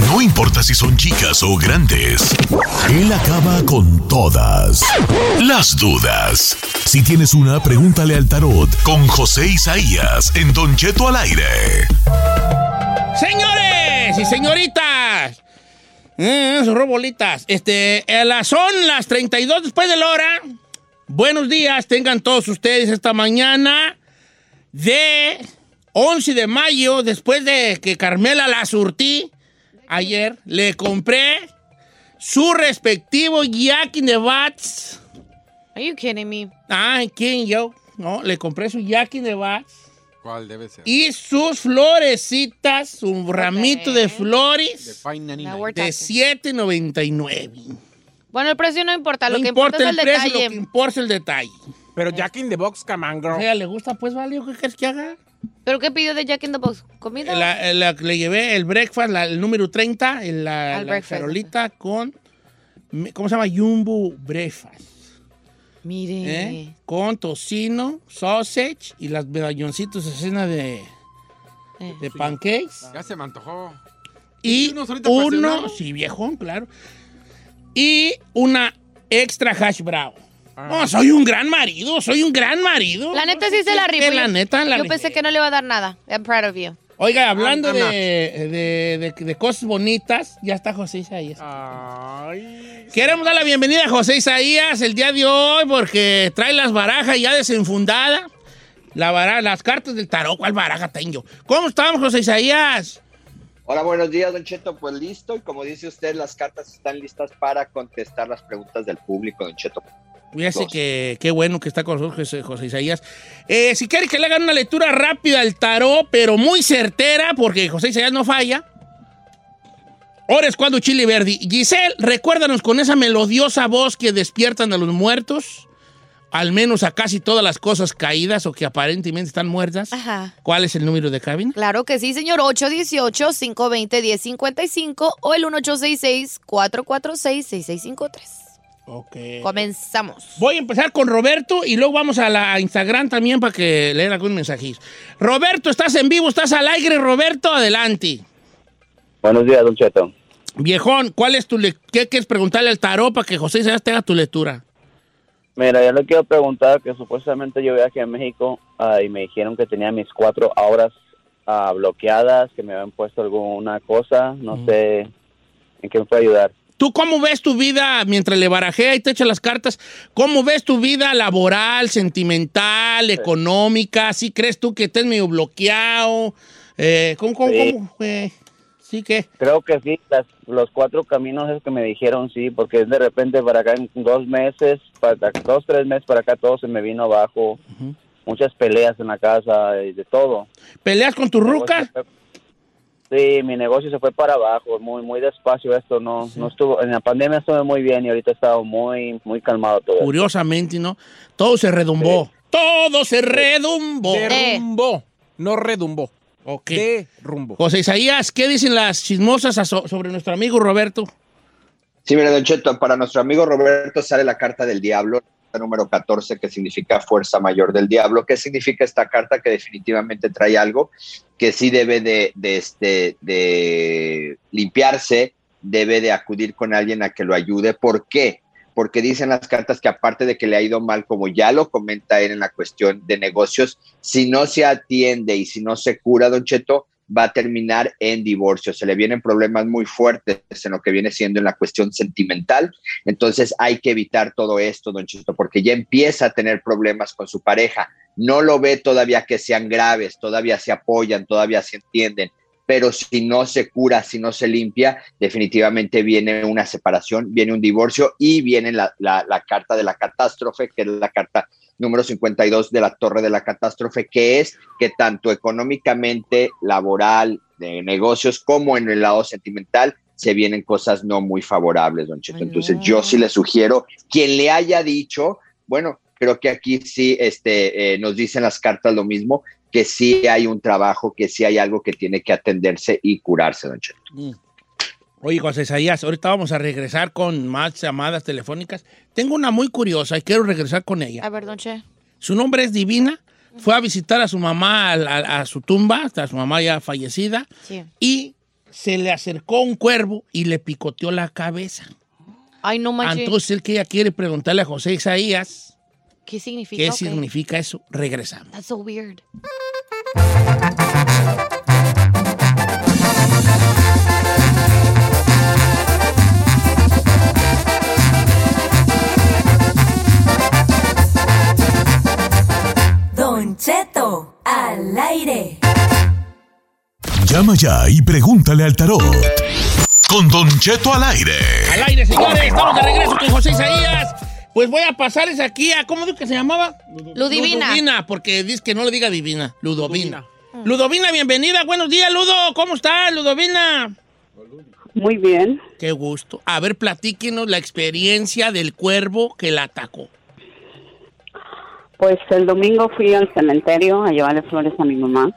No importa si son chicas o grandes, él acaba con todas las dudas. Si tienes una, pregúntale al tarot con José Isaías en Don Cheto al aire. Señores y señoritas, eh, robolitas, este, eh, son las 32 después de la hora. Buenos días, tengan todos ustedes esta mañana de 11 de mayo, después de que Carmela la surtí ayer, le compré su respectivo Jack in the Bats. Are you kidding me? Ay, ¿quién yo? No, le compré su Jack in the Bats. ¿Cuál debe ser? Y sus florecitas, un ramito de flores de talking. 7.99. Bueno, el precio no importa, lo No que importa importa, el es el precio, detalle. lo que importa es el detalle. Pero Jack in the Box, come on, A girl. ella le gusta, pues, vale, ¿qué quieres que haga? ¿Pero qué pidió de Jack in the Box? ¿Comida? La- la- le llevé el breakfast, la- el número 30, el- la, la con, ¿cómo se llama? Jumbo Breakfast. Mire. ¿eh? Con tocino, sausage y las medalloncitos de cena de, Eh. de pancakes. Ya se me antojó. Y uno, cenarlo? sí, viejón, claro. Y una extra hash brown. Ah. No, soy un gran marido, soy un gran marido. La neta sí se la rifó. La Yo- neta, la Yo pensé que no le iba a dar nada. I'm proud of you. Oiga, hablando de, de- de- de cosas bonitas, ya está José Isaías. Ay. Queremos dar la bienvenida a José Isaías el día de hoy porque trae las barajas ya desenfundadas. La las cartas del tarot, ¿cuál baraja tengo? ¿Cómo estamos, José Isaías? Hola, buenos días, Don Cheto. Pues listo, y como dice usted, las cartas están listas para contestar las preguntas del público, Don Cheto. Dos. que qué bueno que está con nosotros José, José Isaías. Eh, si quiere que le hagan una lectura rápida al tarot, pero muy certera, porque José Isaías no falla. Ahora es cuando Chile Verdi. Giselle, recuérdanos con esa melodiosa voz que despiertan a los muertos, al menos a casi todas las cosas caídas o que aparentemente están muertas. Ajá. ¿Cuál es el número de cabina? Claro que sí, señor. 818-520-1055 o el 1866-446-6653. Ok. Comenzamos. Voy a empezar con Roberto y luego vamos a la a Instagram también para que lean algún mensajillo. Roberto, estás en vivo, estás al aire, Roberto, adelante. Buenos días, Don Cheto. Viejón, ¿cuál es tu le- ¿qué quieres preguntarle al tarot para que José Isaías tenga tu lectura? Mira, yo le quiero preguntar que supuestamente yo viajé a México ah, y me dijeron que tenía mis cuatro horas ah, bloqueadas, que me habían puesto alguna cosa, no sé en qué me puede ayudar. ¿Tú cómo ves tu vida mientras le barajea y te echa las cartas? ¿Cómo ves tu vida laboral, sentimental, económica? ¿Sí crees tú que estés medio bloqueado? Eh, ¿Cómo, cómo, Sí. cómo, eh? ¿Sí qué? Creo que sí, las- los cuatro caminos es que me dijeron sí, porque de repente para acá en dos meses, para dos, tres meses para acá todo se me vino abajo, muchas peleas en la casa y de todo. ¿Peleas con tu ruca? fue- Sí, mi negocio se fue para abajo, muy muy despacio esto, no no estuvo, en la pandemia estuve muy bien y ahorita he estado muy muy calmado todo. Curiosamente, ¿no? Todo se redumbó. Todo se redumbó. Derrumbó. No redumbó. Ok. Derrumbó. José Isaías, ¿qué dicen las chismosas a so- sobre nuestro amigo Roberto? Sí, mira, Don Cheto, para nuestro amigo Roberto sale la carta del diablo, número 14, que significa fuerza mayor del diablo. ¿Qué significa esta carta? Que definitivamente trae algo que sí debe de, de, este, de limpiarse, debe de acudir con alguien a que lo ayude. ¿Por qué? Porque dicen las cartas que aparte de que le ha ido mal, como ya lo comenta él en la cuestión de negocios, si no se atiende y si no se cura, Don Cheto, va a terminar en divorcio. Se le vienen problemas muy fuertes en lo que viene siendo en la cuestión sentimental. Entonces hay que evitar todo esto, don Chito, porque ya empieza a tener problemas con su pareja. No lo ve todavía que sean graves, todavía se apoyan, todavía se entienden pero si no se cura, si no se limpia, definitivamente viene una separación, viene un divorcio y viene la, la, la, carta de la catástrofe, que es la carta número 52 de la torre de la catástrofe, que es que tanto económicamente, laboral, de negocios, como en el lado sentimental, se vienen cosas no muy favorables, don Cheto. Entonces, yo sí le sugiero, quien le haya dicho, bueno, creo que aquí sí este, eh, nos dicen las cartas lo mismo, que sí hay un trabajo, que sí hay algo que tiene que atenderse y curarse, don Cheto. Mm. Oye, José Isaías, ahorita vamos a regresar con más llamadas telefónicas. Tengo una muy curiosa y quiero regresar con ella. A ver, don Che. Su nombre es Divina. Fue a visitar a su mamá a, a, a su tumba, a su mamá ya fallecida, Sí. y se le acercó un cuervo y le picoteó la cabeza. Ay, no manches. Entonces, él que ella quiere preguntarle a José Isaías ¿Qué significa? qué significa eso. Regresamos. That's so weird. Don Cheto, al aire. Llama ya y pregúntale al tarot. Con Don Cheto al aire. Al aire, señores, estamos de regreso con José Isaías. Pues voy a pasarles aquí a, ¿cómo digo que se llamaba? Ludivina. Ludovina, porque dice que no le diga divina. Ludovina. Ludovina, bienvenida. Buenos días, Ludo. ¿Cómo estás, Ludovina? Muy bien. Qué gusto. A ver, platíquenos la experiencia del cuervo que la atacó. Pues el domingo fui al cementerio a llevarle flores a mi mamá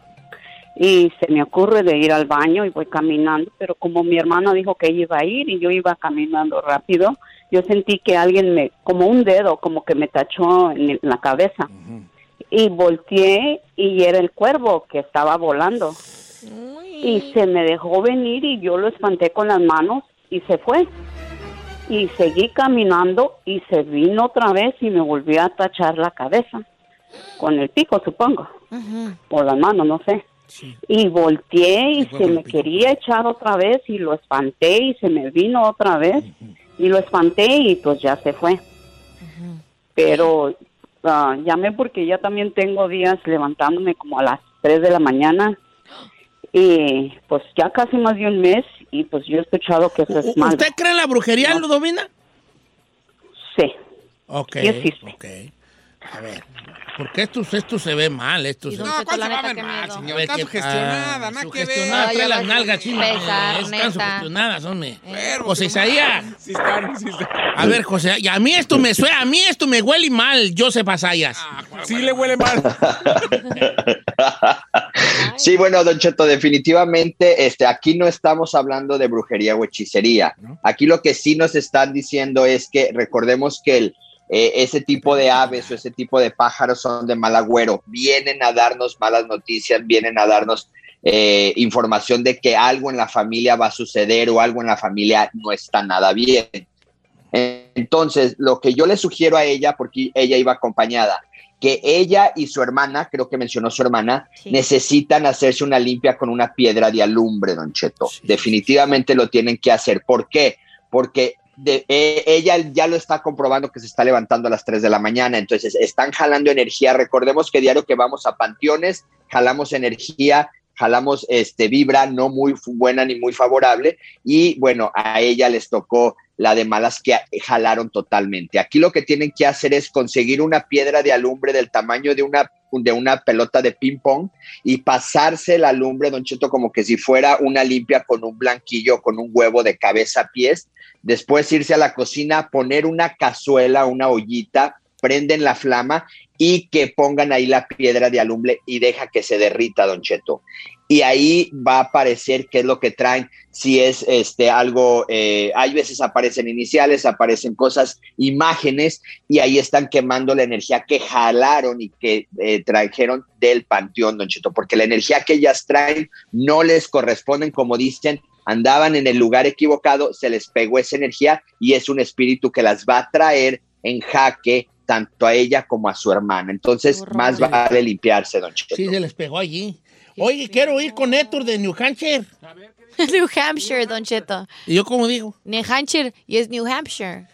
y se me ocurre de ir al baño y voy caminando, pero como mi hermana dijo que ella iba a ir y yo iba caminando rápido, yo sentí que alguien me, como un dedo, como que me tachó en la cabeza. Y volteé y era el cuervo que estaba volando. Y se me dejó venir y yo lo espanté con las manos y se fue. Y seguí caminando y se vino otra vez y me volvió a tachar la cabeza. Con el pico, supongo. O las manos, no sé. Y volteé y se me pico. quería echar otra vez y lo espanté y se me vino otra vez. Y lo espanté y pues ya se fue. Pero ah, llamé porque ya también tengo días levantándome como a las 3 de la mañana. Y pues ya casi más de un mes y pues yo he escuchado que eso es malo. ¿Usted cree en la brujería, No. Ludovina? Sí. Ok. Sí existe. Ok. A ver. Porque esto, esto se ve mal. Esto se No, ¿cuál la se va a ver mal, señor? Ver Está sugestionada, ah, nada que sugestionada, Ay, trae las nalgas empezar, Están sugestionadas, hombre. Cuervo, José Isaías. Sí están, sí están. A ver, José, y a mí esto me suena, a mí esto me huele mal, Joseph Asayas. Ah, sí le huele mal. Sí, bueno, Don Cheto, definitivamente este, aquí no estamos hablando de brujería o hechicería. Aquí lo que sí nos están diciendo es que recordemos que el, eh, ese tipo de aves o ese tipo de pájaros son de mal agüero. Vienen a darnos malas noticias, vienen a darnos eh, información de que algo en la familia va a suceder o algo en la familia no está nada bien. Entonces, lo que yo le sugiero a ella, porque ella iba acompañada, que ella y su hermana, creo que mencionó su hermana, Sí. necesitan hacerse una limpia con una piedra de alumbre, don Cheto. Sí. Definitivamente lo tienen que hacer. ¿Por qué? Porque de- eh, ella ya lo está comprobando que se está levantando a las 3 de la mañana, entonces están jalando energía. Recordemos que diario que vamos a panteones, jalamos energía, jalamos este vibra no muy buena ni muy favorable y bueno, a ella les tocó la de malas que jalaron totalmente. Aquí lo que tienen que hacer es conseguir una piedra de alumbre del tamaño de una de una pelota de ping pong y pasarse la alumbre, don Cheto, como que si fuera una limpia con un blanquillo, con un huevo de cabeza a pies. Después irse a la cocina, poner una cazuela, una ollita, prenden la flama y que pongan ahí la piedra de alumbre y deja que se derrita, don Cheto. Y ahí va a aparecer qué es lo que traen, si es este algo, eh, hay veces aparecen iniciales, aparecen cosas, imágenes, y ahí están quemando la energía que jalaron y que eh, trajeron del panteón, don Cheto, porque la energía que ellas traen no les corresponden, como dicen, andaban en el lugar equivocado, se les pegó esa energía y es un espíritu que las va a traer en jaque tanto a ella como a su hermana. Entonces, horror. más vale limpiarse, don Cheto. Sí, se les pegó allí. Oye, quiero ir con Héctor de New Hampshire. New Hampshire, Don Cheto. ¿Y yo cómo digo? New Hampshire y es New Hampshire.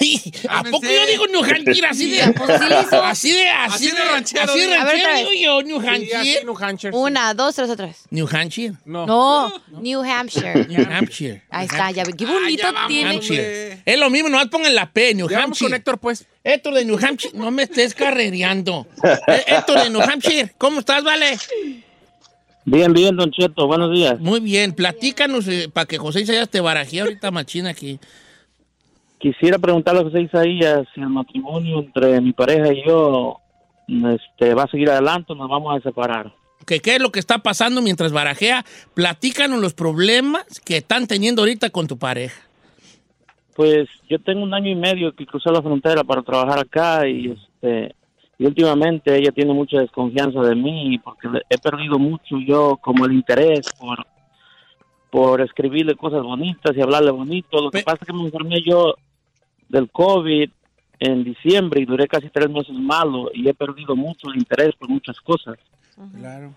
Ay, ¿A poco yo digo New Hampshire así de... Así de... Así, Así de ranchero, Así de digo. A ver, ranchero digo yo, New Hampshire. New Hampshire. sí. Una, dos, tres, otra vez. New Hampshire. No. No, New Hampshire. New Hampshire. Ahí está, ya ve. Qué Ah, bonito vamos, tiene. Hampshire. Es lo mismo, nomás pongan la P, New Ya vamos con Hampshire. Héctor, pues. Héctor de New Hampshire, no me estés carrereando. Eh, Héctor de New Hampshire, ¿cómo estás, vale? Bien, bien, Don Cheto, buenos días. Muy bien, platícanos para que José Isaías te barajee ahorita machina aquí. Quisiera preguntarle a José Isaías si el matrimonio entre mi pareja y yo este, va a seguir adelante o nos vamos a separar. Que qué es lo que está pasando mientras barajea. Platícanos los problemas que están teniendo ahorita con tu pareja. Pues yo tengo un año y medio que crucé la frontera para trabajar acá y este y últimamente ella tiene mucha desconfianza de mí porque he perdido mucho yo como el interés por por escribirle cosas bonitas y hablarle bonito. Lo que pasa es que me enfermé yo del COVID en diciembre y duré casi tres meses malo y he perdido mucho el interés por muchas cosas. Claro.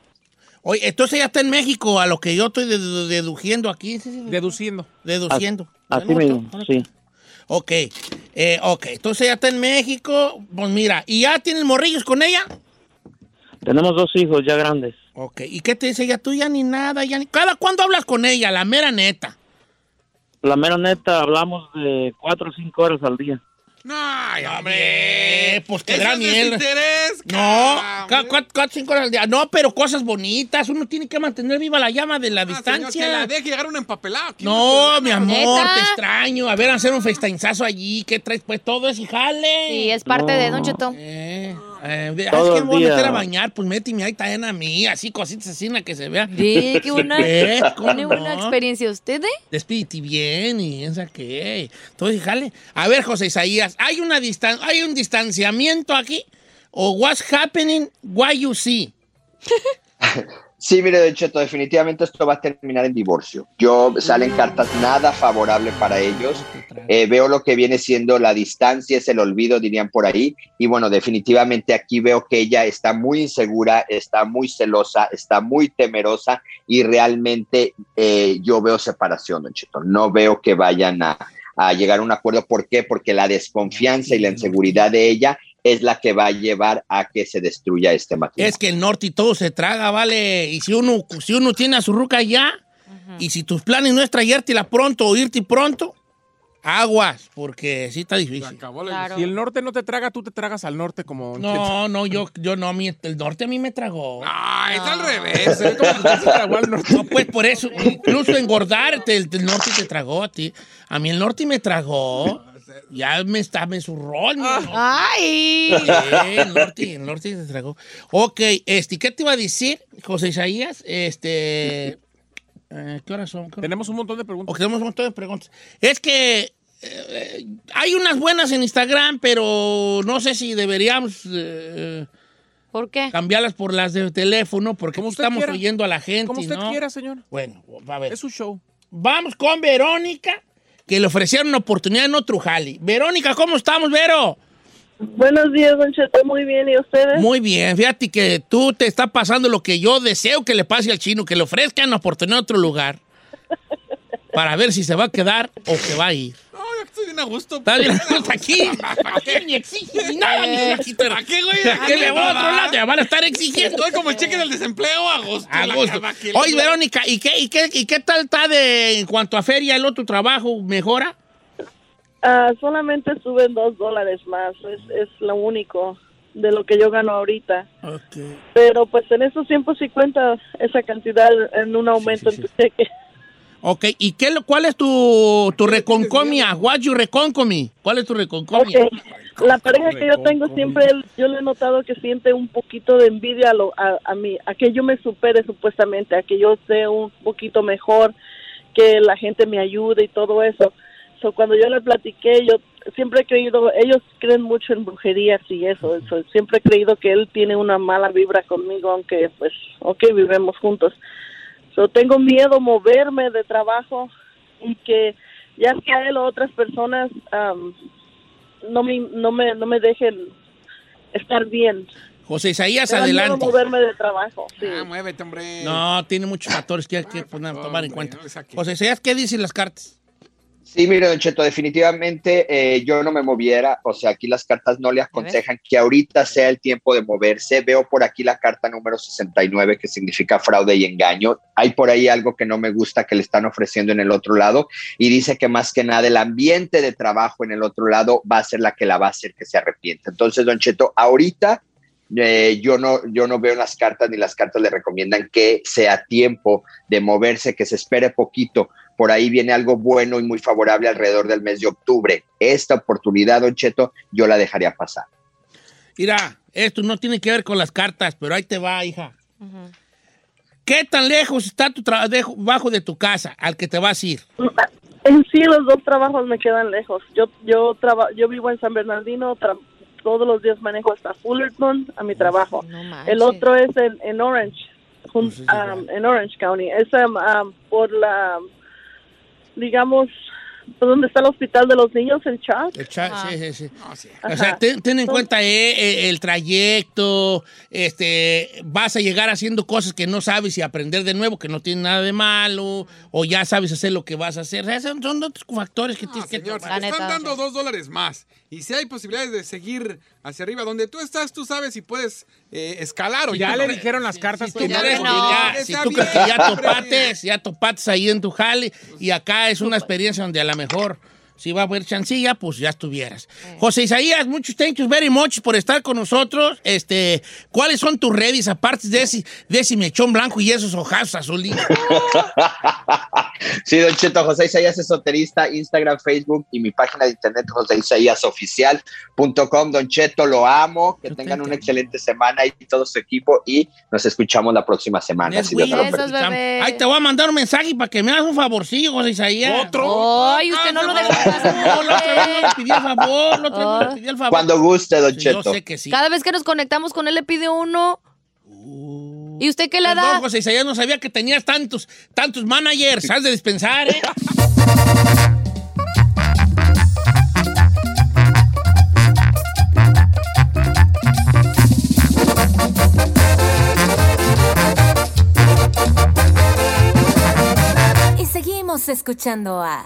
Oye, entonces ya está en México, a lo que yo estoy dedu- deduciendo aquí. sí, sí, sí, Deduciendo. Deduciendo. Así mismo, sí. Ok, eh, ok, entonces ya está en México. Pues mira, ¿y ya tienes morrillos con ella? Tenemos dos hijos ya grandes. Ok, ¿y qué te dice ella? Tú ya ni nada, ya ni... ¿Cada cuándo hablas con ella? La mera neta. La mera neta, hablamos de cuatro o cinco horas al día. No, ay, Hombre, pues quedará miel. desinterés, No, cuatro, cuatro, cinco horas al día. No, pero cosas bonitas. Uno tiene que mantener viva la llama de la Ah, señor, distancia. que la deje llegar un empapelado. aquí No, no mi amor, ¿Neta? te extraño. A ver, hacer un FaceTimezazo allí. ¿Qué traes? Pues todo es y jale. Sí, es parte de Don Cheto. Eh, eh, de- Todo es que me voy a meter a bañar, pues méteme ahí también a mí, así cositas así en la que se vea. Sí, qué buena. Eh, ¿cómo Tiene buena experiencia usted, ¿eh? Despídete bien y esa que. Entonces, jale. A ver, José Isaías, ¿hay, una distan ¿hay un distanciamiento aquí? ¿O what's happening? Why you see? Sí, mire, Don Cheto, definitivamente esto va a terminar en divorcio. Yo salen cartas nada favorable para ellos. Eh, veo lo que viene siendo la distancia, es el olvido, dirían por ahí. Y bueno, definitivamente aquí veo que ella está muy insegura, está muy celosa, está muy temerosa y realmente eh, yo veo separación, Don Cheto. No veo que vayan a, a llegar a un acuerdo. ¿Por qué? Porque la desconfianza y la inseguridad de ella es la que va a llevar a que se destruya este matrimonio. Es que el norte y todo se traga, ¿vale? Y si uno, si uno tiene a su ruca ya, y si tus planes no es traértela pronto o irte pronto, aguas, porque sí está difícil. acabó la- Claro. Si el norte no te traga, tú te tragas al norte como... No, no, yo, yo no, a mí, el norte a mí me tragó. Ay, es al revés. ¿eh? Como que usted se tragó al norte. No, pues por eso, incluso engordar, te- el, el norte te tragó a ti. A mí el norte me tragó. Ya me está, me zurró. el norte. ¡Ay! Sí, el norte, el norte te tragó. Ok, este, ¿qué te iba a decir, José Isaías? Este, eh, ¿qué horas son? ¿Qué- Tenemos un montón de preguntas. O tenemos un montón de preguntas. Es que eh, hay unas buenas en Instagram, pero no sé si deberíamos eh, ¿Por qué? cambiarlas por las de teléfono, porque Como estamos quiera. oyendo a la gente. Como usted ¿no? quiera, señor. Bueno, a ver. Es su show. Vamos con Verónica, que le ofrecieron una oportunidad en otro jali. Verónica, ¿cómo estamos, Vero? Buenos días, Don Cheto. Muy bien, ¿y ustedes? Muy bien, fíjate que tú te está pasando lo que yo deseo que le pase al chino, que le ofrezcan una oportunidad en otro lugar. Para ver si se va a quedar o que va a ir. Estoy bien a gusto. Está bien, hasta aquí. Aquí ni exige ni nada, ni aquí te- ¿Para qué, güey? ¿Para qué le voy a otro lado? Van a estar exigiendo. Estoy como el cheque del desempleo a agosto. A gusto. Oye, Verónica, ¿y qué, y, qué, ¿y qué tal está de, en cuanto a feria el otro trabajo? ¿Mejora? Ah, solamente suben dos dólares más. Es, es lo único de lo que yo gano ahorita. Pero pues en estos tiempos sí cuenta esa cantidad en un aumento en tu cheque. Ok, ¿y qué, lo- cuál es tu, tu reconcomia? What you reconcomi? ¿Cuál es tu reconcomia? Ok. La pareja que yo tengo siempre, yo le he notado que siente un poquito de envidia a, lo, a, a mí, a que yo me supere supuestamente, a que yo sea un poquito mejor, que la gente me ayude y todo eso. So, cuando yo le platiqué, yo siempre he creído, ellos creen mucho en brujerías y eso, eso. Siempre he creído que él tiene una mala vibra conmigo, aunque pues, ok, vivimos juntos. So, tengo miedo moverme de trabajo y que ya sea él o otras personas am, no me no me no me dejen estar bien José Isaías, miedo adelante. moverme de trabajo. Sí. Ah, muévete, hombre. No, tiene muchos factores que hay que poner- tomar en cuenta. José Isaías, ¿qué dicen las cartas? Sí, mire, Don Cheto, definitivamente eh, yo no me moviera, o sea, aquí las cartas no le aconsejan que ahorita sea el tiempo de moverse. Veo por aquí la carta número 69 que significa fraude y engaño. Hay por ahí algo que no me gusta que le están ofreciendo en el otro lado y dice que más que nada el ambiente de trabajo en el otro lado va a ser la que la va a hacer que se arrepienta. Entonces, Don Cheto, ahorita eh, yo, no, yo no veo las cartas ni las cartas le recomiendan que sea tiempo de moverse, que se espere poquito. Por ahí viene algo bueno y muy favorable alrededor del mes de octubre. Esta oportunidad, Don Cheto, yo la dejaría pasar. Mira, esto no tiene que ver con las cartas, pero ahí te va, hija. ¿Qué tan lejos está tu trabajo de tu casa al que te vas a ir? En sí, los dos trabajos me quedan lejos. Yo yo traba, yo vivo en San Bernardino, tra- todos los días manejo hasta Fullerton a mi trabajo. El otro es en, en Orange, um, en Orange County. Es um, um, por la, digamos, por donde está el hospital de los niños, el CHAC. El cha- sí, sí, sí. O sea, ten, ten en cuenta eh, eh, el trayecto, este, vas a llegar haciendo cosas que no sabes y aprender de nuevo, que no tiene nada de malo, o ya sabes hacer lo que vas a hacer. O sea, son, son otros factores que tienes que Señor, tomar. te están dando dos dólares más. Y si hay posibilidades de seguir hacia arriba, donde tú estás, tú sabes si puedes eh, escalar o Ya le dijeron las cartas Si que tú no ya, si tú que ya topates, ya topates ahí en tu jale y acá es una experiencia donde a lo mejor si va a haber chancilla, pues ya estuvieras. José Isaías, muchos thank you very much por estar con nosotros. Este, ¿cuáles son tus redes aparte de ese, de ese mechón blanco y esos ojazos azulitos? Sí, Don Cheto, José Isaías Esoterista, Instagram, Facebook y mi página de internet, joseisaíasoficial.com. Don Cheto, lo amo, que tengan una excelente semana y todo su equipo y nos escuchamos la próxima semana. si Dios lo. Ay, te voy a mandar un mensaje para que me hagas un favorcillo, José Isaías. ¿Otro? Ay, usted no lo deja No, la otra vez no le pedí el favor, la otra vez no le pedí el favor. Cuando guste, Don Sí, yo Cheto. sé que sí. Cada vez que nos conectamos con él le pide uno. ¿Y usted qué le da? José Isaías, no sabía que tenías tantos, tantos managers. Has de dispensar, ¿eh? Y seguimos escuchando a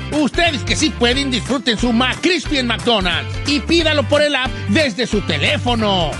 Ustedes que sí pueden, disfruten su McCrispy en McDonald's y pídalo por el app desde su teléfono.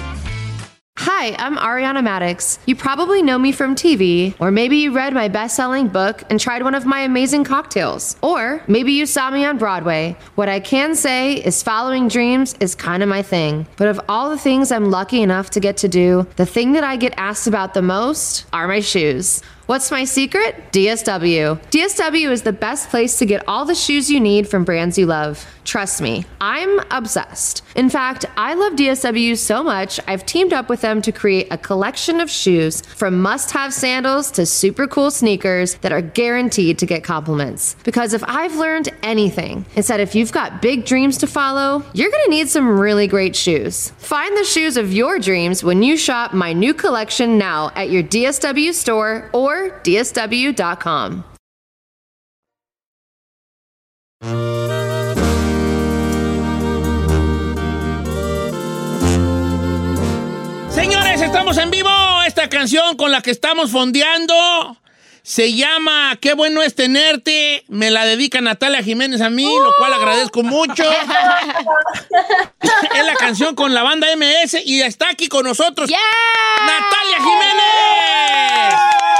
Hi, I'm Ariana Maddox. You probably know me from TV, or maybe you read my best selling book and tried one of my amazing cocktails, or maybe you saw me on Broadway. What I can say is following dreams is kind of my thing. But of all the things I'm lucky enough to get to do, the thing that I get asked about the most are my shoes. What's my secret? DSW. DSW is the best place to get all the shoes you need from brands you love. Trust me, I'm obsessed. In fact, I love DSW so much, I've teamed up with them to create a collection of shoes from must have sandals to super cool sneakers that are guaranteed to get compliments. Because if I've learned anything, it's that if you've got big dreams to follow, you're gonna need some really great shoes. Find the shoes of your dreams when you shop my new collection now at your DSW store or DSW.com. Señores, estamos en vivo. Esta canción con la que estamos fondeando se llama Qué bueno es tenerte. Me la dedica Natalia Jiménez a mí, lo cual agradezco mucho. es la canción con la banda MS y está aquí con nosotros Natalia Jiménez.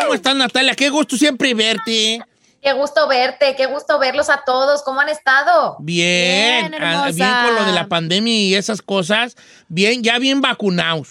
¿Cómo estás, Natalia? Qué gusto siempre verte. Qué gusto verte, qué gusto verlos a todos. ¿Cómo han estado? Bien, Bien, ah, hermosa. bien con lo de la pandemia y esas cosas. Bien, ya bien vacunados.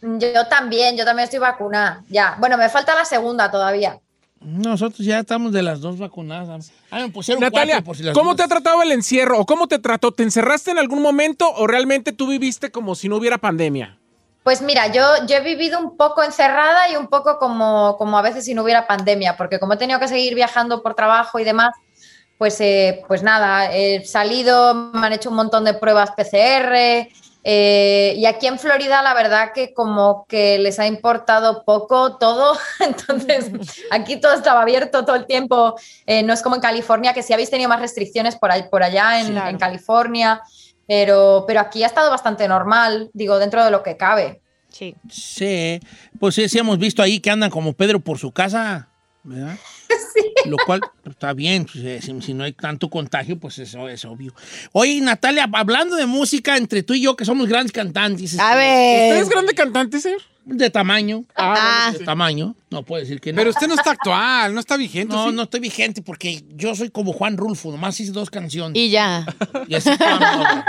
Yo también, yo también estoy vacunada. Ya. Bueno, me falta la segunda todavía. Nosotros ya estamos de las dos vacunadas. Ah, me pusieron Natalia, cuatro por si las ¿cómo dudas. te ha tratado el encierro o cómo te trató? ¿Te encerraste en algún momento o realmente tú viviste como si no hubiera pandemia? Pues mira, yo, yo he vivido un poco encerrada y un poco como, como a veces si no hubiera pandemia, porque como he tenido que seguir viajando por trabajo y demás, pues, eh, pues nada, he salido, me han hecho un montón de pruebas PCR. eh, y aquí en Florida, la verdad que como que les ha importado poco todo, entonces aquí todo estaba abierto todo el tiempo, eh, no es como en California, que sí habéis tenido más restricciones por, ahí, por allá en, en California, pero, pero aquí ha estado bastante normal, digo, dentro de lo que cabe. Sí. Sí, pues sí, sí hemos visto ahí que andan como Pedro por su casa, ¿verdad? Lo cual está bien, pues, eh, si, si no hay tanto contagio, pues eso es obvio. Oye, Natalia, hablando de música, entre tú y yo, que somos grandes cantantes. A este, ver. ¿Usted es grande cantante, señor? De tamaño. Ah. De tamaño. No puedo decir que no. Pero usted no está actual, no está vigente. No, ¿sí? no estoy vigente porque yo soy como Juan Rulfo, nomás hice dos canciones. Y ya. Y así estamos,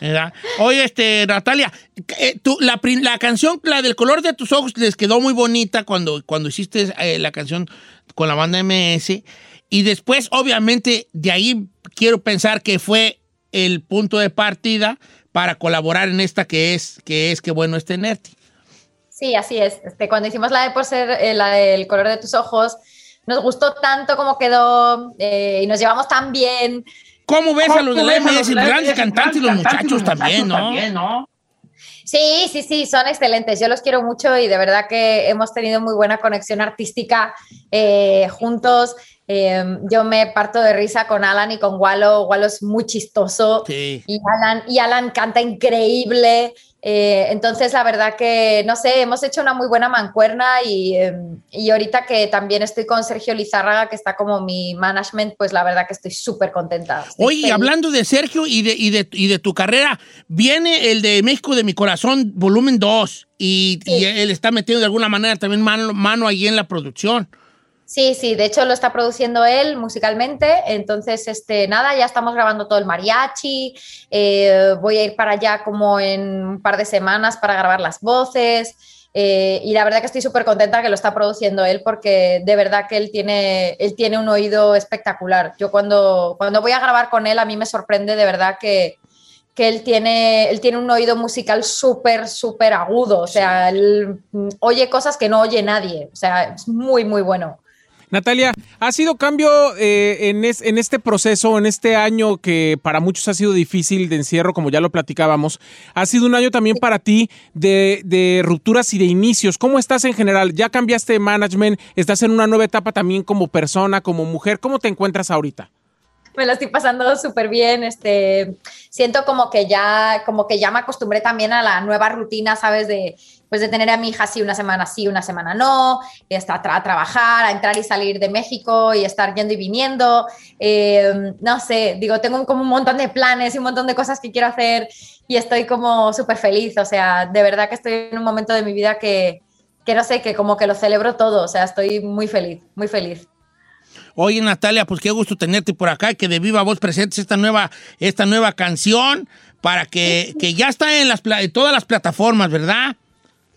¿verdad? Oye, este, Natalia, eh, tú, la, la canción, la del color de tus ojos, les quedó muy bonita cuando, cuando hiciste eh, la canción con la banda MS. Y después, obviamente, de ahí quiero pensar que fue el punto de partida para colaborar en esta que es, que es, que bueno es tenerte. Sí, así es. Este, cuando hicimos la de por ser eh, la del color de tus ojos, nos gustó tanto como quedó eh, y nos llevamos tan bien. ¿Cómo ves a los de la MS? Grandes cantantes y los muchachos también, ¿no? Sí, sí, sí, son excelentes. Yo los quiero mucho y de verdad que hemos tenido muy buena conexión artística eh, juntos. Eh, yo me parto de risa con Alan y con Wallo. Wallo es muy chistoso Sí. y, Alan, y Alan canta increíble. Eh, entonces, la verdad que, no sé, hemos hecho una muy buena mancuerna y, eh, y ahorita que también estoy con Sergio Lizárraga, que está como mi management, pues la verdad que estoy súper contenta. Estoy Oye, feliz. hablando de Sergio y de, y, de, y de tu carrera, viene el de México de mi corazón, volumen 2, y, y él está metiendo de alguna manera también mano, mano ahí en la producción. Sí, sí, de hecho lo está produciendo él musicalmente, entonces, este, nada, ya estamos grabando todo el mariachi, eh, voy a ir para allá como en un par de semanas para grabar las voces, eh, y la verdad que estoy súper contenta que lo está produciendo él porque de verdad que él tiene, él tiene un oído espectacular. Yo cuando, cuando voy a grabar con él a mí me sorprende de verdad que, que él tiene, él tiene un oído musical súper, súper agudo, o sea, él oye cosas que no oye nadie, o sea, es muy, muy bueno. Natalia, ¿ha sido cambio eh, en, es- en este proceso, en este año que para muchos ha sido difícil de encierro, como ya lo platicábamos? Ha sido un año también para ti de, de rupturas y de inicios. ¿Cómo estás en general? ¿Ya cambiaste de management? ¿Estás en una nueva etapa también como persona, como mujer? ¿Cómo te encuentras ahorita? me lo estoy pasando súper bien. Este, siento como que ya, como que ya me acostumbré también a la nueva rutina, ¿sabes? De, pues de tener a mi hija así una semana sí, una semana no, hasta tra- trabajar, a entrar y salir de México y estar yendo y viniendo. Eh, no sé, digo, tengo como un montón de planes y un montón de cosas que quiero hacer y estoy como súper feliz. O sea, de verdad que estoy en un momento de mi vida que, que no sé, que como que lo celebro todo. O sea, estoy muy feliz, muy feliz. Oye, Natalia, pues qué gusto tenerte por acá y que de viva voz presentes esta nueva, esta nueva canción para que, que ya está en, las, en todas las plataformas, ¿verdad? Sí,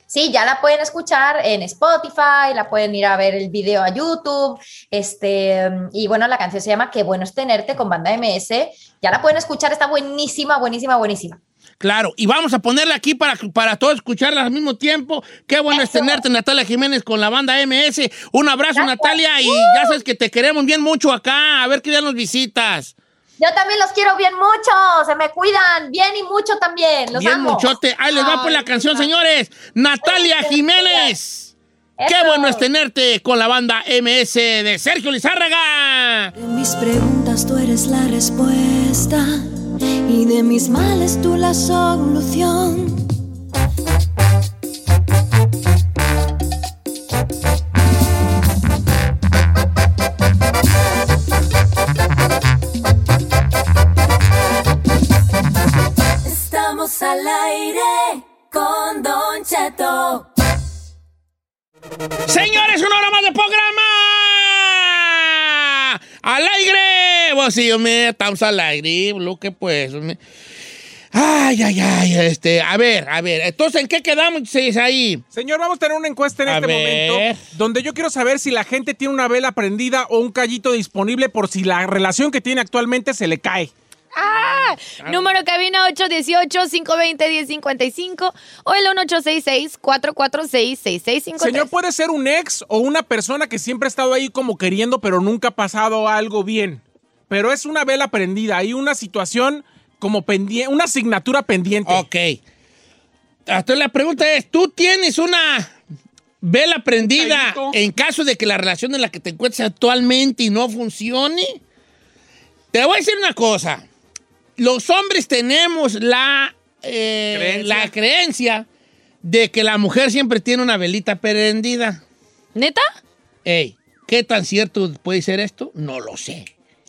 Sí, ya la pueden escuchar en Spotify, la pueden ir a ver el video a YouTube, este, y bueno, la canción se llama Qué bueno es tenerte con banda MS, ya la pueden escuchar, está buenísima, buenísima, buenísima. Claro, y vamos a ponerla aquí para, para todos escucharla al mismo tiempo. Qué bueno es tenerte, Natalia Jiménez, con la banda MS. Un abrazo, Natalia, y ya sabes que te queremos bien mucho acá. A ver qué día nos visitas. Yo también los quiero bien mucho, se me cuidan bien y mucho también. Los bien amo. muchote. Ahí les va por la canción, señores. Natalia Jiménez. Qué bueno es tenerte con la banda MS de Sergio Lizárraga. De mis preguntas tú eres la respuesta de mis males tú la solución. Estamos al aire con Don Cheto. Señores, una hora más de programa. ¡Al aire! Pues sí, me estamos al aire, lo que pues. me- Ay, ay, ay, este, a ver, a ver, entonces, ¿en qué quedamos ahí? Señor, vamos a tener una encuesta en A este ver. momento donde yo quiero saber si la gente tiene una vela prendida o un callito disponible por si la relación que tiene actualmente se le cae. ¡Ah! Número cabina 818-520-1055 o el 1866-446-6653. Señor, puede ser un ex o una persona que siempre ha estado ahí como queriendo, pero nunca ha pasado algo bien. Pero es una vela prendida, hay una situación como pendiente, una asignatura pendiente. Ok. Entonces la pregunta es, ¿tú tienes una vela prendida en caso de que la relación en la que te encuentres actualmente y no funcione? Te voy a decir una cosa. Los hombres tenemos la, eh, Creencia. la creencia de que la mujer siempre tiene una velita prendida. ¿Neta? Ey, ¿qué tan cierto puede ser esto? No lo sé.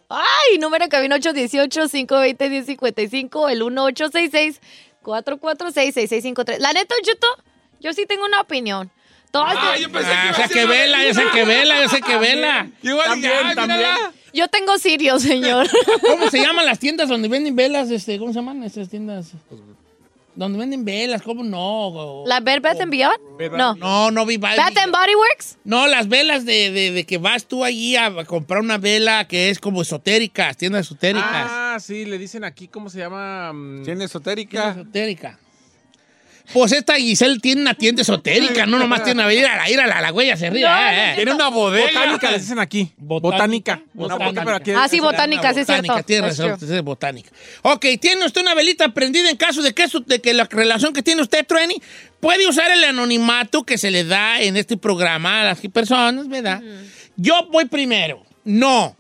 Ay, número cabina 818-520-1055 o el 1866-446-6653. La neta, Chuto, yo sí tengo una opinión. Todas Ah, yo sé que vela, yo sé que vela, yo sé que vela. También, también. Yo tengo Sirio, señor. ¿Cómo se llaman las tiendas donde venden velas? Este, ¿Cómo se llaman esas tiendas? Donde venden velas, ¿cómo no? ¿La Bed Bath and Beyond? No. No, no vi ¿Bath and Body Works? No, las velas de, de- de que vas tú allí a comprar una vela que es como esotérica, tiendas esotéricas. Ah, sí, le dicen aquí, ¿cómo se llama? Tiene esotérica. Esotérica. Pues esta Giselle tiene una tienda esotérica, no nomás tiene una vela, ir a la, la huella se ríe. No, eh, eh. Tiene una bodega. Botánica, le dicen aquí. Botánica. Botánica, pero aquí- Ah, sí, botánica, sí es Botánica, cierto. tiene That's razón, es botánica. Ok, ¿tiene usted una velita prendida en caso de que, eso- de que la relación que tiene usted truene? Puede usar el anonimato que se le da en este programa a las personas, ¿verdad? Yo voy primero. No.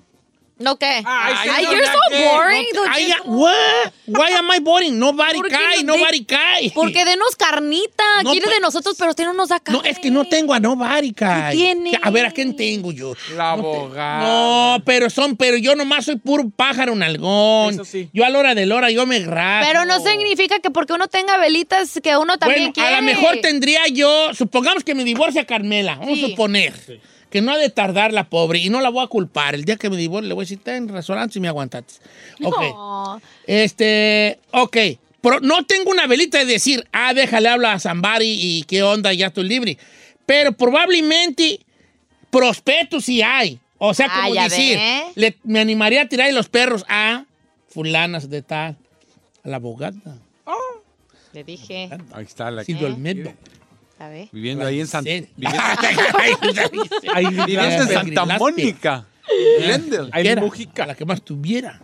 ¿No qué? Ay, Ay, señor, you're so boring, Cheto. ya- what? Why am I boring? Nobody cae, no- nobody de- cae. Porque denos carnita. No, Quiere pues- de nosotros, pero usted no nos da carne. No, es que no tengo a nobody, cae. tiene? A ver, ¿a quién tengo yo? La No te- abogada. No, pero son, pero yo nomás soy puro pájaro nalgón. Eso sí. Yo a la hora de la hora yo me grabo. Pero no significa que porque uno tenga velitas que uno también Bueno, quiere. a lo mejor tendría yo, supongamos que me divorcia Carmela, vamos Sí. a suponer que no ha de tardar la pobre y no la voy a culpar. El día que me divorcie le voy a decir, ten razón, si me aguantaste. Ok. No. Este, ok. Pero no tengo una velita de decir, ah, déjale hablar a Zambari y qué onda, ya estoy libre. Pero probablemente prospectos sí hay. O sea, Ah, como ya decir, le- me animaría a tirar los perros a fulanas de tal, a la abogada, Le dije. Ahí está la Silvio Olmedo. A ver. Viviendo ahí en Santa Sí. Ahí viviendo en Santa Mónica. En Mujica. La que más tuviera.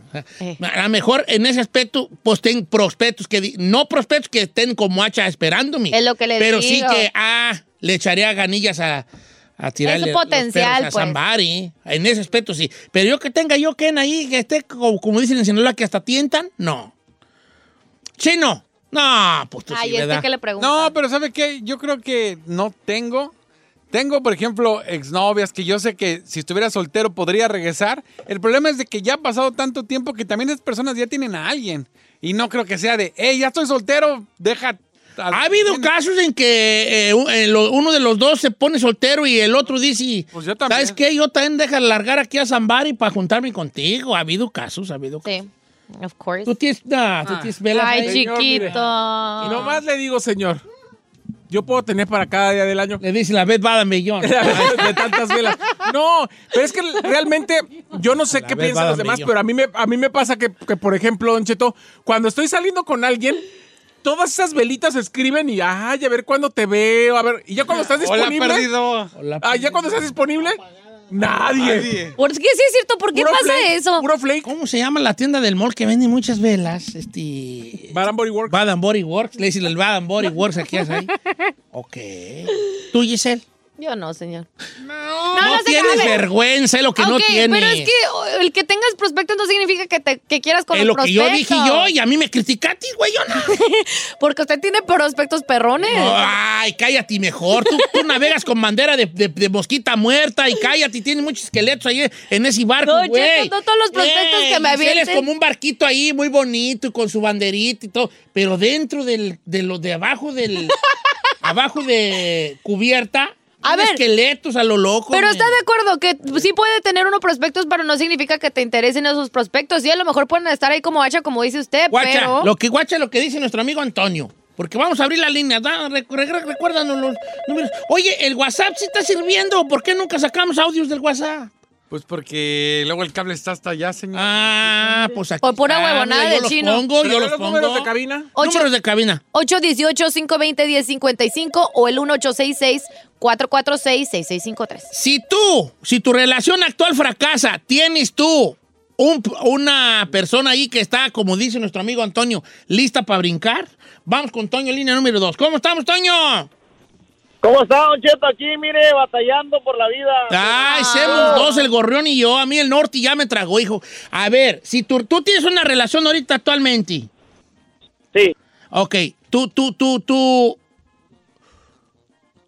A lo mejor en ese aspecto, pues ten prospectos que, no prospectos que estén como hacha esperándome. Es lo que le Pero digo. sí que, ah, le echaría ganillas a, a tirarle Es los potencial, perros a pues. Zambari. En ese aspecto sí. Pero yo que tenga yo Ken ahí, que esté como, como dicen en Sinaloa, que hasta tientan, no. Chino. No, pues tú Ay, sí, este ¿verdad? que le. No, pero ¿sabe qué? Yo creo que no tengo. Tengo, por ejemplo, exnovias que yo sé que si estuviera soltero podría regresar. El problema es de que ya ha pasado tanto tiempo que también esas personas ya tienen a alguien. Y no creo que sea de, hey, ya estoy soltero, deja... Ha habido casos en que eh, eh, uno de los dos se pone soltero y el otro dice, Pues yo también. ¿sabes qué? Yo también deja largar aquí a Zambari para juntarme contigo. Ha habido casos, ha habido casos. Sí, of course. Tú tienes, nah, tú tienes velas Ay, ahí. Señor, mire. chiquito. Y nomás le digo, señor, Yo puedo tener para cada día del año. Le dice la vez Bada Millón. de tantas velas. No, pero es que realmente yo no sé La qué piensan los demás, millón. pero a mí me, a mí me pasa que, que, por ejemplo, Don Cheto, cuando estoy saliendo con alguien, todas esas velitas se escriben y, ay, a ver cuándo te veo, a ver, y ya cuando estás Hola, disponible. perdido. Ah, ya cuando estás disponible, nadie. Porque sí es cierto, ¿por qué Puro pasa flake, eso? Puro flake. ¿Cómo se llama la tienda del mall que vende muchas velas? Este. Bad and Body Works. Bad and Body Works. Le dicen el Bad and Body Works aquí ahí. Ok. ¿Tú, Giselle? Yo no, señor. No, no se tienes cabe. vergüenza, es lo que no tienes. pero es que oh, el que tengas prospectos no significa que, te, que quieras con Es el lo que yo dije prospecto. yo y a mí me criticaste, güey, yo no. Porque usted tiene prospectos perrones. Ay, cállate mejor. Tú, tú navegas con bandera de, de- de mosquita muerta y cállate. Tienes muchos esqueletos ahí en ese barco, No, güey. No todos los prospectos Ey, que me avienten. es como un barquito ahí muy bonito y con su banderita y todo. Pero dentro del, de lo de abajo del... abajo de cubierta... A ver. esqueletos a lo loco. Pero está de acuerdo que sí puede tener uno prospectos, pero no significa que te interesen esos prospectos. Y a lo mejor pueden estar ahí como hacha, como dice usted, Guacha, pero... lo que guacha lo que dice nuestro amigo Antonio. Porque vamos a abrir la línea. Da, recu- re- recuérdanos los números. Oye, ¿el WhatsApp sí está sirviendo? ¿Por qué nunca sacamos audios del WhatsApp? Pues porque luego el cable está hasta allá, señor. Ah, pues aquí. Por pura huevonada del yo los chino. Pongo, yo los los pongo. números de cabina. Ocho- Números de cabina. 818-520-1055 o el 1866-446-6653. Si tú, si tu relación actual fracasa, tienes tú un- una persona ahí que está, como dice nuestro amigo Antonio, lista para brincar, vamos con Toño, línea número dos. ¿Cómo estamos, Toño? ¿Cómo está, Don Cheto? Aquí, mire, batallando por la vida. Ay, somos dos, el gorrión y yo. A mí el norte ya me tragó, hijo. A ver, si tú, tú tienes una relación ahorita actualmente. Sí. Ok, tú, tú, tú, tú.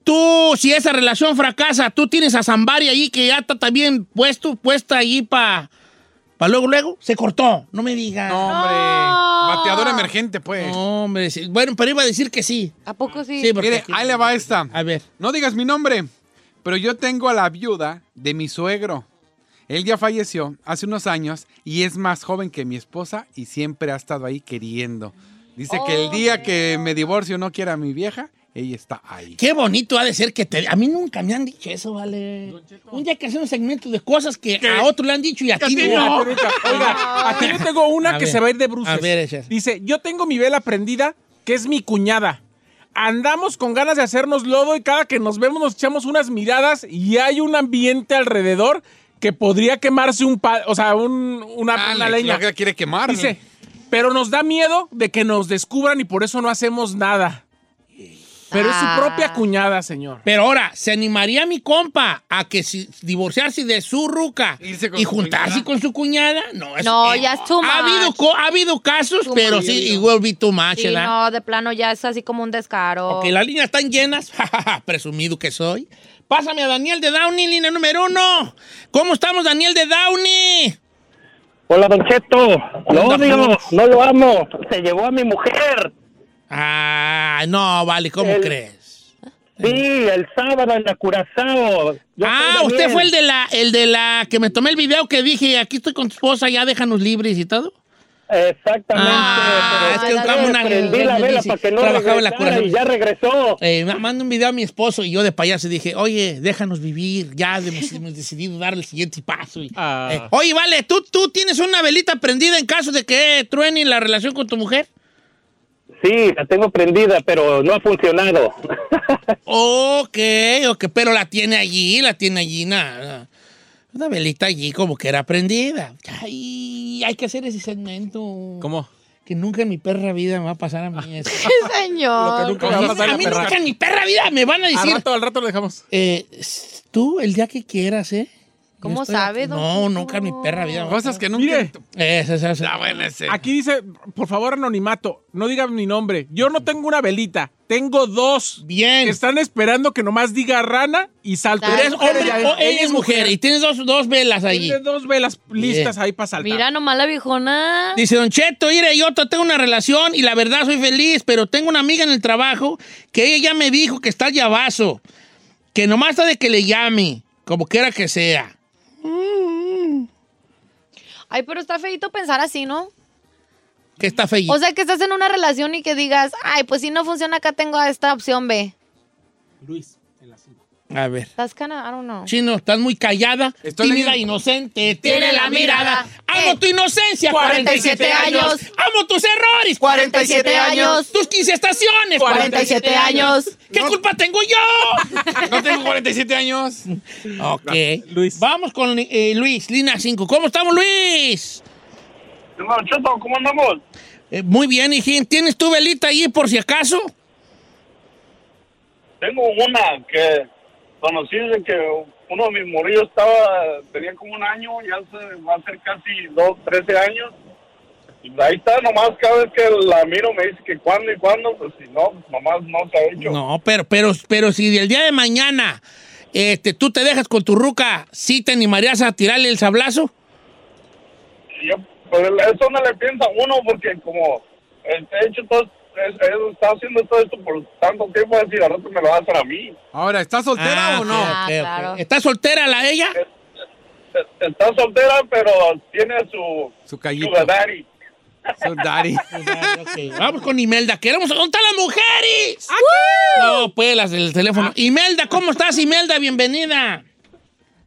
Tú, si esa relación fracasa, tú tienes a Zambari ahí que ya está también puesto, puesta ahí para pa luego, luego. Se cortó, no me digas. No, hombre. Bateador emergente, pues. No, hombre. sí. Bueno, pero iba a decir que sí. ¿A poco sí? Sí, porque Mire, aquí- ahí le va esta. A ver. No digas mi nombre, pero yo tengo a la viuda de mi suegro. Él ya falleció hace unos años y es más joven que mi esposa y siempre ha estado ahí queriendo. Dice que el día que me divorcio no quiera a mi vieja, ella está ahí. Qué bonito ha de ser que te... A mí nunca me han dicho eso, vale. Un día que hacemos un segmento de cosas que a otro le han dicho y a ti no. Oiga, Oiga, aquí yo tengo una A que ver. se va a ir de bruces. A ver, échale. Dice, yo tengo mi vela prendida, que es mi cuñada. Andamos con ganas de hacernos lodo y cada que nos vemos nos echamos unas miradas y hay un ambiente alrededor que podría quemarse un pa- o sea, un- una, Ah, una le- leña. la quiere quemar. Dice, pero nos da miedo de que nos descubran y por eso no hacemos nada. Pero es su Ah. propia cuñada, señor. Pero ahora, ¿se animaría mi compa a que si, divorciarse de su ruca Irse con y su juntarse cuñada. con su cuñada? No, eso- No, eh, ya es too ha much. habido, ha habido casos, Too pero much. sí, igual be too much, Sí, ¿verdad? no, de plano ya es así como un descaro. Ok, las líneas están llenas, jajaja, presumido que soy. Pásame a Daniel de Downey, línea número uno. ¿Cómo estamos, Daniel de Downey? Hola, Don Cheto. Lo odio, no lo amo. Se llevó a mi mujer. Ah, no, vale, ¿cómo El- crees? Sí, el sábado en la Curazao. Yo ah, usted fue el de la, el de la que me tomé el video que dije, aquí estoy con tu esposa, ya déjanos libres y todo. Exactamente. Ah, es que una- prendí la vela para que no trabajaba en la y ya regresó. Eh, me manda un video a mi esposo y yo de payaso dije, oye, déjanos vivir, ya hemos, hemos decidido dar el siguiente paso. Y- Ah. eh, oye, vale, ¿tú, ¿tú tienes una velita prendida en caso de que truene la relación con tu mujer? Sí, la tengo prendida, pero no ha funcionado. Ok, ok, pero la tiene allí, la tiene allí, nada. Una velita allí como que era prendida. Ay, hay que hacer ese segmento. ¿Cómo? Que nunca en mi perra vida me va a pasar a mí eso. señor. Lo que nunca me va a pasar a la mí perra. nunca en mi perra vida me van a Al decir... rato, al rato lo dejamos. Eh, tú, el día que quieras, ¿eh? ¿Cómo estoy sabe, aquí. don No, Cheto? nunca en mi perra vida. Cosas que nunca. Mire. Ese, ese, ese. Está bueno ese. Aquí dice, por favor, anonimato, no digan mi nombre. Yo no tengo una velita, tengo dos. Bien. Que están esperando que nomás diga rana y salto. Eres hombre Ella- o ella es mujer y tienes dos, dos velas allí. Tiene dos velas listas Bien. ahí para saltar. Mira nomás la viejona. Dice Don Cheto, mire, yo tengo una relación y la verdad soy feliz, pero tengo una amiga en el trabajo que ella ya me dijo que está llavazo, que nomás está de que le llame, como quiera que sea. Ay, pero está feito pensar así, ¿no? Que está feíto. O sea, que estás en una relación y que digas, ay, pues si no funciona acá tengo esta opción B. Luis. A ver. Estás cana, I don't know. Chino, estás muy callada, Estoy tímida, leyendo. inocente, Tiene la mirada. Amo Eh, tu inocencia, 47 47 años. años. Amo tus errores, 47 años. Tus 15 estaciones, 47 años. ¿Qué culpa tengo yo? No tengo 47 años. ok. Luis. Vamos con eh, Luis, línea 5. ¿Cómo estamos, Luis? ¿cómo andamos? Eh, muy bien, hijín. ¿Tienes tu velita ahí por si acaso? Tengo una que conocí desde que uno de mis morillos estaba, tenía como un año, ya se va a hacer casi dos, trece años. Y ahí está, nomás cada vez que la miro me dice que cuándo y cuándo, pues si no, nomás no se ha hecho. No, pero, pero, pero si del día de mañana este, tú te dejas con tu ruca, ¿sí te animarías a tirarle el sablazo? Yo, pues eso no le piensa a uno porque como eh, he hecho todo, he, estado haciendo todo esto por tanto tiempo, decir, al rato me lo va a hacer a mí. Ahora, ¿estás soltera Ah, o no? ok. ¿Está soltera la ella? Está soltera, pero tiene su, Su callito. sugar daddy. Su daddy. Vamos con Imelda. Queremos. ¿Dónde están las mujeres? No, pues las del teléfono. Imelda, ¿cómo estás, Imelda? Bienvenida.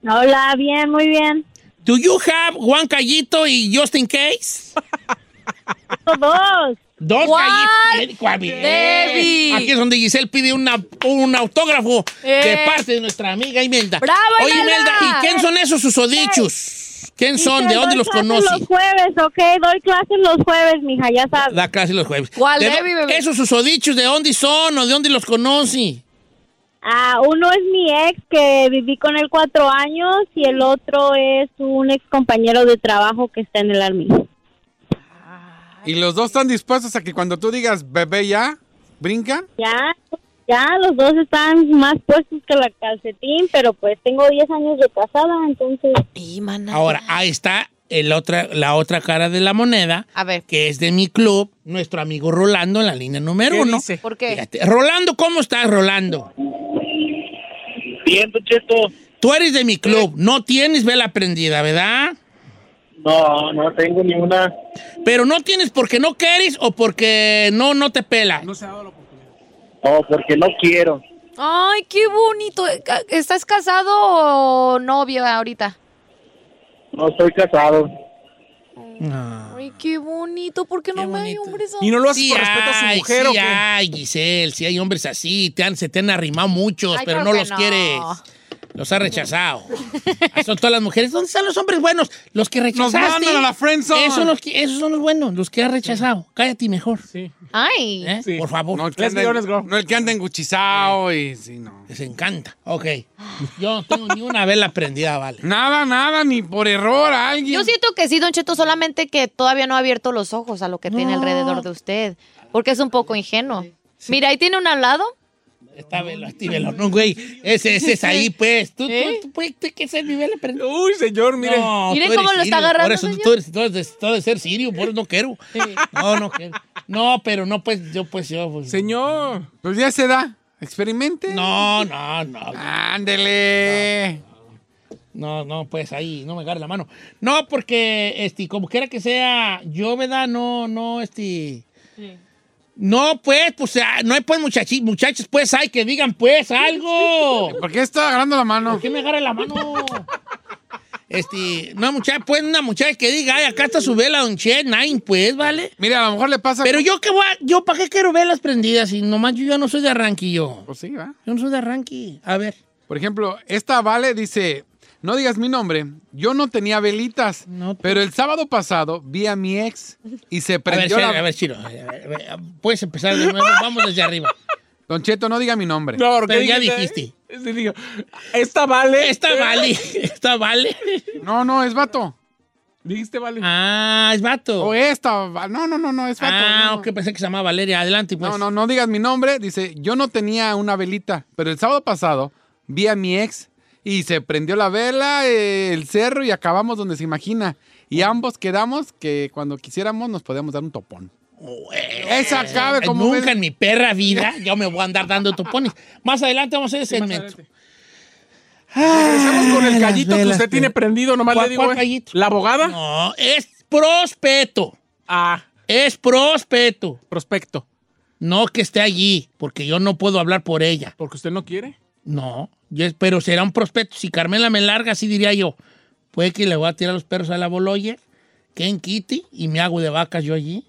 Hola, bien, muy bien. Do you have one callito y just in case? Dos. Dos ¿Cuál? Aquí es donde Giselle pide una, un autógrafo Eh. de parte de nuestra amiga Imelda. ¡Bravo, Oye, Imelda! ¿y quién son esos susodichos? ¿Quién son? ¿De dónde los clases conoces? los jueves, ok, doy clases los jueves, mija, ya sabes. Da clase los jueves. ¿Cuál, ¿De Debbie, dó- bebé? ¿Esos susodichos de dónde son o de dónde los conoce? Ah, uno es mi ex que viví con él cuatro años y el otro es un ex compañero de trabajo que está en el army. ¿Y los dos están dispuestos a que cuando tú digas bebé ya, brincan? Ya, ya, los dos están más puestos que la calcetín, pero pues tengo 10 años de casada, entonces... Ahora, ahí está el otra, la otra cara de la moneda, A ver. que es de mi club, nuestro amigo Rolando en la línea número ¿Qué uno. dice? ¿Por qué? Fíjate. Rolando, ¿cómo estás, Rolando? Bien, Cheto. Tú eres de mi club, no tienes vela prendida, ¿verdad? No, no tengo ni una. Pero no tienes porque no quieres o porque no, no te pela. No, porque no quiero. Ay, qué bonito. ¿Estás casado o novio ahorita? No estoy casado. Ay, qué bonito. ¿Por qué no me hay hombres así? Y no lo haces Sí por respeto a su hay, mujer sí o qué? hay, Giselle, sí hay hombres así, te han- se te han arrimado muchos, Ay, pero no los no. quieres. Los has rechazado. Son todas las mujeres. ¿Dónde están los hombres buenos? Los que rechazaste. mandan a la friendzone. Esos, son los que- esos son los buenos, los que has rechazado. Cállate mejor. Ay. ¿Eh? Por favor. No el que anda, no el que anda enguchizado y sí, no. Les encanta. Ok. Yo no tengo ni una vela prendida, vale. Nada, nada, ni por error a alguien. Yo siento que sí, Don Cheto, solamente que todavía no ha abierto los ojos a lo que tiene alrededor de usted. Porque es un poco ingenuo. Mira, ahí tiene un al lado. Esta vela, este vela, no, güey. Ese, ese es ahí, pues. Tú, ¿Eh? tú, tú puedes que ser mi vela prendida. Uy, señor, mire. No, Mire tú cómo lo está sirio, agarrando, Por eso señor. tú eres, tú eres- tú eres ser sirio, por eso no quiero. No, no quiero. No, pero no, pues yo, pues yo. Pues, Señor, pues ya se da. Experimente. No, no, no. Ándele. No, no, pues ahí, no me agarre la mano. No, porque, este, como quiera que sea, yo, ¿verdad? No, no, este... No, pues, pues, ah, no hay, pues, muchachi- muchachos, pues, hay que digan, pues, algo. ¿Por qué está agarrando la mano? ¿Por qué me agarra la mano? Este, una muchacha, pues, una muchacha que diga, ay, acá está su vela, don Che, nine, pues, ¿vale? Mira, a lo mejor le pasa. Pero yo, ¿qué voy a- yo, ¿para qué quiero velas prendidas? Y nomás yo, yo no soy de arranque, yo. Pues sí, va. Yo no soy de arranque. A ver. Por ejemplo, esta Vale dice, no digas mi nombre, yo no tenía velitas, pero el sábado pasado vi a mi ex y se A ver, prendió la... a ver, Chiro. a ver, a ver, Puedes empezar de nuevo. Vamos desde arriba. Don Cheto, no diga mi nombre. No, porque Pero ya dijiste- digo, esta vale. Esta vale. Esta vale. No, no, es vato. Dijiste vale. Ah, es vato. O esta, no, no, no, no, es vato. Ah, no. ok, pensé que se llamaba Valeria. Adelante, pues. No, no, no digas mi nombre. Dice, yo no tenía una velita, pero el sábado pasado vi a mi ex y se prendió la vela, eh, el cerro y acabamos donde se imagina. Y ambos quedamos que cuando quisiéramos nos podíamos dar un topón. Esa cabe Eh, como Nunca ves. en mi perra vida yo me voy a andar dando topones. Más adelante vamos a hacer ese segmento. Regresamos con el las gallito que usted tiene prendido, nomás ¿Cuál- le digo. cuál eh. ¿La abogada? No, es prospeto. Ah, Es prospeto. prospecto. No que esté allí, porque yo no puedo hablar por ella. ¿Porque usted no quiere? No, yo- pero será un prospecto. Si Carmela me larga, así diría yo. Puede que le voy a tirar los perros a la boloye, que en Kitty, y me hago de vacas yo allí.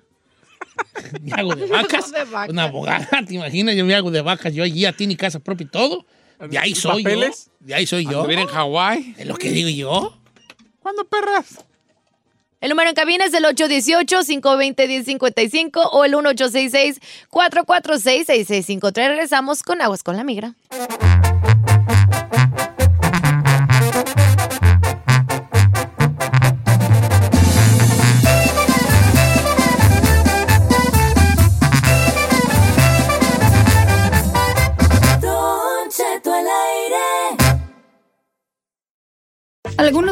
me hago de vacas. De vacas. Una abogada, ¿te imaginas? Yo me hago de vacas yo allí, a ti ni casa propia y todo. De ahí soy ¿Papeles? yo. De ahí soy yo. ¿Vivir en Hawái? Es lo que digo yo. ¿Cuándo, perras? El número en cabina es el 818-520-1055 o el 1866-446-6653. Regresamos con Aguas con la Migra.